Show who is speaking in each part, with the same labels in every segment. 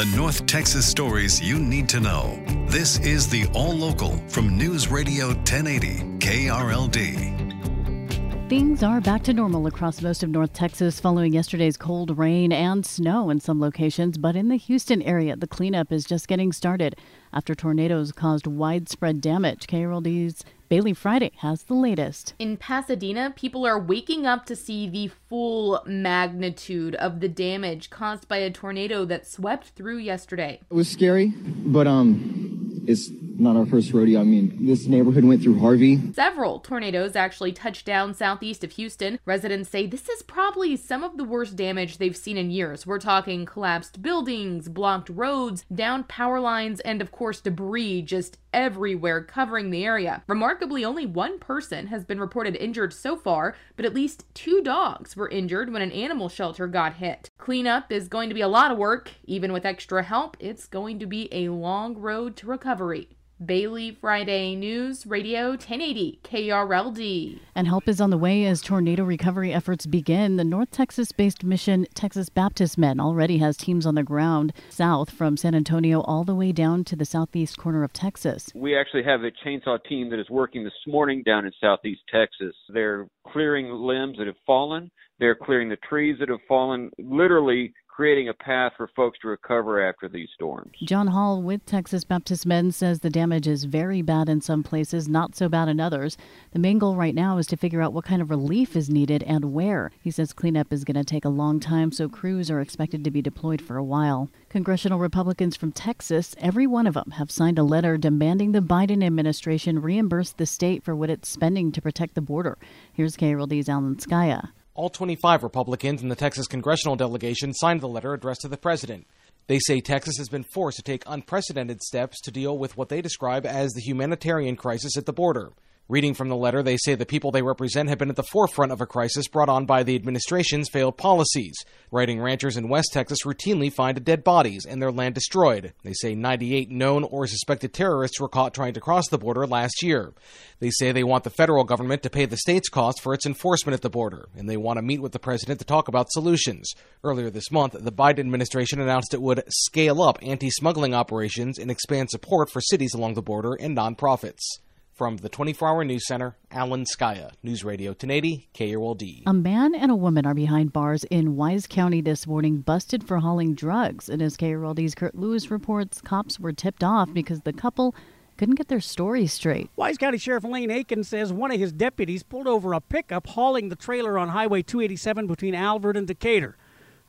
Speaker 1: the North Texas stories you need to know. This is the All Local from News Radio 1080 KRLD.
Speaker 2: Things are back to normal across most of North Texas following yesterday's cold rain and snow in some locations, but in the Houston area, the cleanup is just getting started after tornadoes caused widespread damage. KRLD's Bailey Friday has the latest.
Speaker 3: In Pasadena, people are waking up to see the full magnitude of the damage caused by a tornado that swept through yesterday.
Speaker 4: It was scary, but um it's not our first rodeo. I mean, this neighborhood went through Harvey.
Speaker 3: Several tornadoes actually touched down southeast of Houston. Residents say this is probably some of the worst damage they've seen in years. We're talking collapsed buildings, blocked roads, down power lines, and of course, debris just everywhere covering the area. Remarkably, only one person has been reported injured so far, but at least two dogs were injured when an animal shelter got hit. Cleanup is going to be a lot of work. Even with extra help, it's going to be a long road to recovery. Bailey Friday News Radio 1080 KRLD.
Speaker 2: And help is on the way as tornado recovery efforts begin. The North Texas based mission Texas Baptist Men already has teams on the ground south from San Antonio all the way down to the southeast corner of Texas.
Speaker 5: We actually have a chainsaw team that is working this morning down in southeast Texas. They're clearing limbs that have fallen. They're clearing the trees that have fallen, literally creating a path for folks to recover after these storms.
Speaker 2: John Hall with Texas Baptist Men says the damage is very bad in some places, not so bad in others. The main goal right now is to figure out what kind of relief is needed and where. He says cleanup is going to take a long time, so crews are expected to be deployed for a while. Congressional Republicans from Texas, every one of them, have signed a letter demanding the Biden administration reimburse the state for what it's spending to protect the border. Here's KRLD's Alan Scaia.
Speaker 6: All 25 Republicans in the Texas congressional delegation signed the letter addressed to the president. They say Texas has been forced to take unprecedented steps to deal with what they describe as the humanitarian crisis at the border. Reading from the letter, they say the people they represent have been at the forefront of a crisis brought on by the administration's failed policies. Writing ranchers in West Texas routinely find dead bodies and their land destroyed. They say 98 known or suspected terrorists were caught trying to cross the border last year. They say they want the federal government to pay the state's cost for its enforcement at the border, and they want to meet with the president to talk about solutions. Earlier this month, the Biden administration announced it would scale up anti smuggling operations and expand support for cities along the border and nonprofits. From the 24 Hour News Center, Alan Scaia, News Radio 1080, KRLD.
Speaker 2: A man and a woman are behind bars in Wise County this morning, busted for hauling drugs. And as KRLD's Kurt Lewis reports, cops were tipped off because the couple couldn't get their story straight.
Speaker 7: Wise County Sheriff Lane Akin says one of his deputies pulled over a pickup hauling the trailer on Highway 287 between Alvord and Decatur.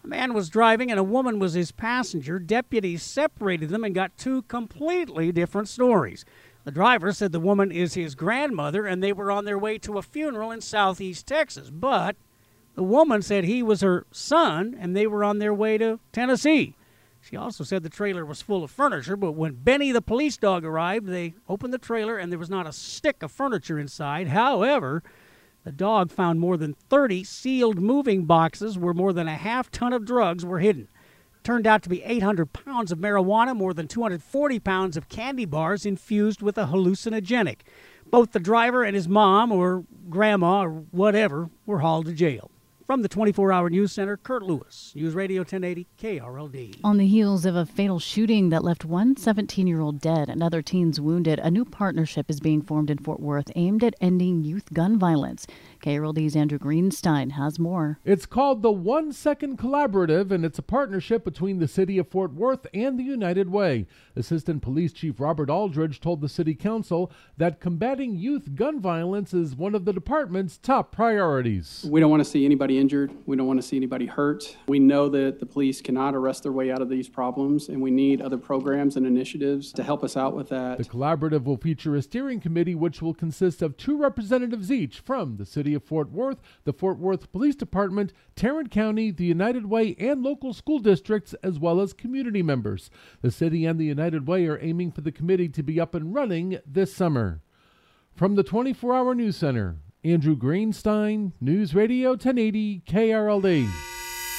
Speaker 7: A man was driving and a woman was his passenger. Deputies separated them and got two completely different stories. The driver said the woman is his grandmother and they were on their way to a funeral in southeast Texas. But the woman said he was her son and they were on their way to Tennessee. She also said the trailer was full of furniture, but when Benny the police dog arrived, they opened the trailer and there was not a stick of furniture inside. However, the dog found more than 30 sealed moving boxes where more than a half ton of drugs were hidden turned out to be 800 pounds of marijuana, more than 240 pounds of candy bars infused with a hallucinogenic. Both the driver and his mom or grandma or whatever were hauled to jail. From the 24 hour news center, Kurt Lewis, News Radio 1080 KRLD.
Speaker 2: On the heels of a fatal shooting that left one 17 year old dead and other teens wounded, a new partnership is being formed in Fort Worth aimed at ending youth gun violence. KRLD's Andrew Greenstein has more.
Speaker 8: It's called the One Second Collaborative, and it's a partnership between the city of Fort Worth and the United Way. Assistant Police Chief Robert Aldridge told the City Council that combating youth gun violence is one of the department's top priorities.
Speaker 9: We don't want to see anybody injured. We don't want to see anybody hurt. We know that the police cannot arrest their way out of these problems, and we need other programs and initiatives to help us out with that.
Speaker 8: The collaborative will feature a steering committee which will consist of two representatives each from the city of Fort Worth, the Fort Worth Police Department, Tarrant County, the United Way, and local school districts, as well as community members. The city and the United Way are aiming for the committee to be up and running this summer. From the 24 Hour News Center, Andrew Greenstein, News Radio 1080 KRLD.